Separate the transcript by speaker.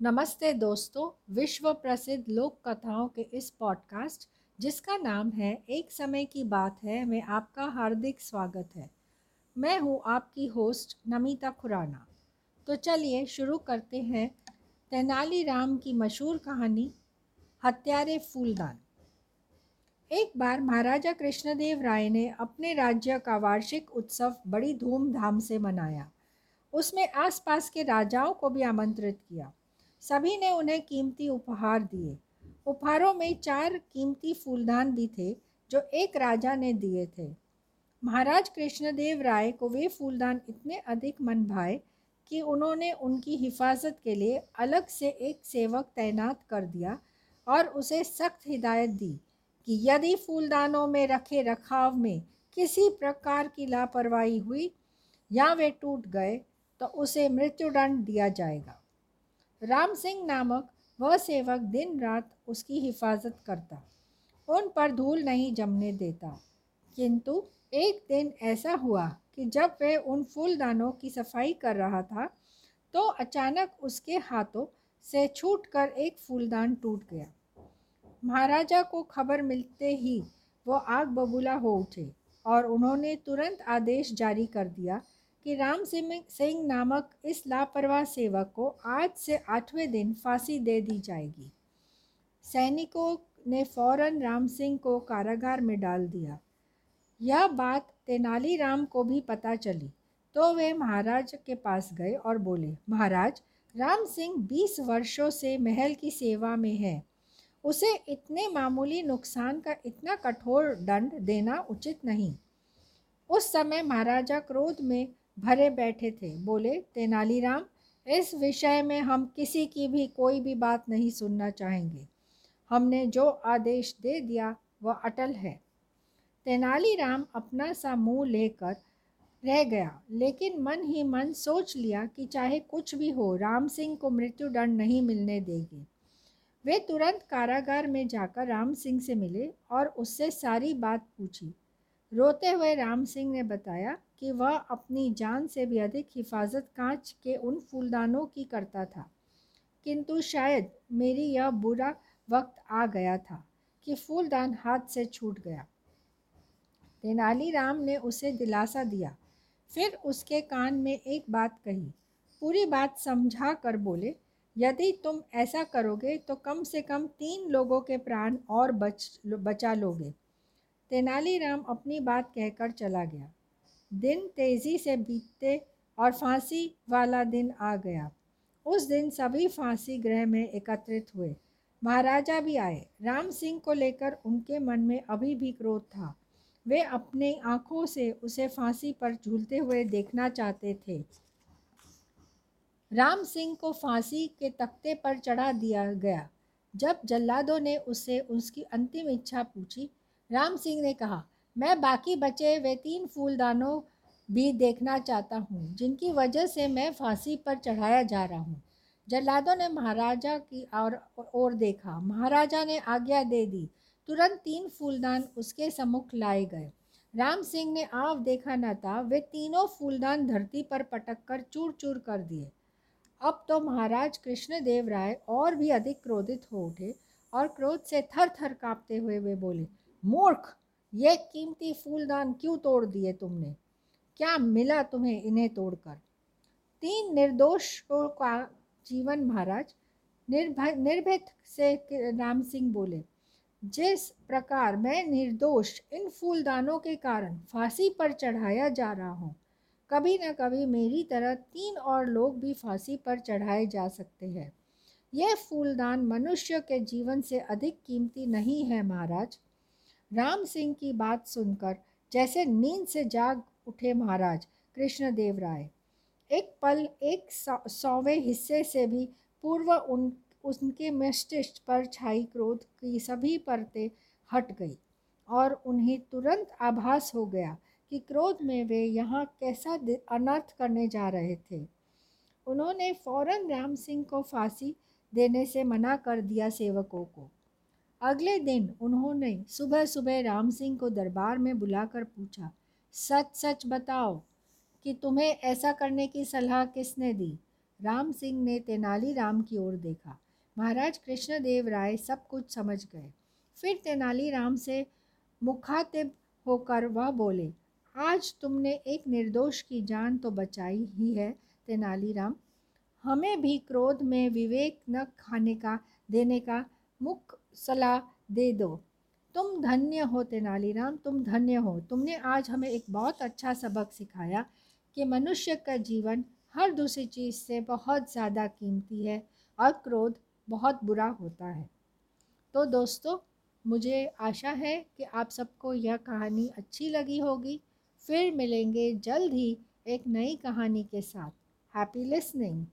Speaker 1: नमस्ते दोस्तों, विश्व प्रसिद्ध लोक कथाओं के इस पॉडकास्ट जिसका नाम है एक समय की बात है, मैं आपका हार्दिक स्वागत है। मैं हूँ आपकी होस्ट नमिता खुराना। तो चलिए शुरू करते हैं तेनालीराम की मशहूर कहानी, हत्यारे फूलदान। एक बार महाराजा कृष्णदेव राय ने अपने राज्य का वार्षिक उत्सव बड़ी धूमधाम से मनाया। उसमें आसपास के राजाओं को भी आमंत्रित किया। सभी ने उन्हें कीमती उपहार दिए। उपहारों में चार कीमती फूलदान भी थे, जो एक राजा ने दिए थे। महाराज कृष्णदेव राय को वे फूलदान इतने अधिक मन भाए कि उन्होंने उनकी हिफाजत के लिए अलग से एक सेवक तैनात कर दिया और उसे सख्त हिदायत दी कि यदि फूलदानों में रखे रखाव में किसी प्रकार की लापरवाही हुई या वे टूट गए तो उसे मृत्युदंड दिया जाएगा। राम सिंह नामक वह सेवक दिन रात उसकी हिफाजत करता, उन पर धूल नहीं जमने देता। किंतु एक दिन ऐसा हुआ कि जब वह उन फूलदानों की सफ़ाई कर रहा था तो अचानक उसके हाथों से छूटकर एक फूलदान टूट गया। महाराजा को खबर मिलते ही वो आग बबूला हो उठे और उन्होंने तुरंत आदेश जारी कर दिया कि राम सिंह नामक इस लापरवाह सेवक को आज से आठवें दिन फांसी दे दी जाएगी। सैनिकों ने फ़ौरन राम सिंह को कारागार में डाल दिया। यह बात तेनालीराम को भी पता चली तो वे महाराज के पास गए और बोले, महाराज, राम सिंह बीस वर्षों से महल की सेवा में है। उसे इतने मामूली नुकसान का इतना कठोर दंड देना उचित नहीं। उस समय महाराजा क्रोध में भरे बैठे थे। बोले, तेनालीराम, इस विषय में हम किसी की भी कोई भी बात नहीं सुनना चाहेंगे। हमने जो आदेश दे दिया, वह अटल है। तेनालीराम अपना सा मुँह लेकर रह गया, लेकिन मन ही मन सोच लिया कि चाहे कुछ भी हो, राम सिंह को मृत्युदंड नहीं मिलने देगी। वे तुरंत कारागार में जाकर राम सिंह से मिले और उससे सारी बात पूछी। रोते हुए राम सिंह ने बताया कि वह अपनी जान से भी अधिक हिफाजत कांच के उन फूलदानों की करता था। किंतु शायद मेरी यह बुरा वक्त आ गया था कि फूलदान हाथ से छूट गया। तेनालीराम ने उसे दिलासा दिया। फिर उसके कान में एक बात कही। पूरी बात समझा कर बोले, यदि तुम ऐसा करोगे तो कम से कम तीन लोगों के प्राण और बच, बचा लोगे। तेनालीराम अपनी बात कहकर चला गया। दिन तेज़ी से बीतते और फांसी वाला दिन आ गया। उस दिन सभी फांसी गृह में एकत्रित हुए। महाराजा भी आए। राम सिंह को लेकर उनके मन में अभी भी क्रोध था। वे अपने आँखों से उसे फांसी पर झूलते हुए देखना चाहते थे। राम सिंह को फांसी के तख्ते पर चढ़ा दिया गया। जब जल्लादों ने उससे उसकी अंतिम इच्छा पूछी, राम सिंह ने कहा मैं बाकी बचे वे तीन फूलदानों भी देखना चाहता हूँ, जिनकी वजह से मैं फांसी पर चढ़ाया जा रहा हूँ। जल्लादों ने महाराजा की और, ओर देखा। महाराजा ने आज्ञा दे दी। तुरंत तीन फूलदान उसके सम्मुख लाए गए। राम सिंह ने आव देखा न था। वे तीनों फूलदान धरती पर पटक कर चूर चूर कर दिए। अब तो महाराज कृष्णदेव राय और भी अधिक क्रोधित हो उठे और क्रोध से थर थर काँपते हुए वे बोले, मूर्ख! ये कीमती फूलदान क्यों तोड़ दिए तुमने? क्या मिला तुम्हें इन्हें तोड़कर? तीन निर्दोष का जीवन महाराज, निर्भय, निर्भित से राम सिंह बोले, जिस प्रकार मैं निर्दोष इन फूलदानों के कारण फांसी पर चढ़ाया जा रहा हूँ, कभी न कभी मेरी तरह तीन और लोग भी फांसी पर चढ़ाए जा सकते हैं। यह फूलदान मनुष्य के जीवन से अधिक कीमती नहीं है महाराज। राम सिंह की बात सुनकर, जैसे नींद से जाग उठे महाराज, कृष्णदेव राय। एक पल एक सौवें हिस्से से भी पूर्व उन, उनके मस्तिष्क पर छाई क्रोध की सभी परतें हट गई और उन्हें तुरंत आभास हो गया कि क्रोध में वे यहाँ कैसा अनर्थ करने जा रहे थे। उन्होंने फ़ौरन राम सिंह को फांसी देने से मना कर दिया सेवकों को। अगले दिन उन्होंने सुबह सुबह राम सिंह को दरबार में बुलाकर पूछा सच सच बताओ कि तुम्हें ऐसा करने की सलाह किसने दी? राम सिंह ने तेनालीराम की ओर देखा। महाराज कृष्णदेव राय सब कुछ समझ गए। फिर तेनालीराम से मुखातिब होकर वह बोले, आज तुमने एक निर्दोष की जान तो बचाई ही है तेनालीराम। हमें भी क्रोध में विवेक न खाने का, देने का मुख सलाह दे दो। तुम धन्य हो तेनालीराम, तुम धन्य हो। तुमने आज हमें एक बहुत अच्छा सबक सिखाया कि मनुष्य का जीवन हर दूसरी चीज़ से बहुत ज़्यादा कीमती है और क्रोध बहुत बुरा होता है। तो दोस्तों, मुझे आशा है कि आप सबको यह कहानी अच्छी लगी होगी। फिर मिलेंगे जल्द ही एक नई कहानी के साथ। Happy listening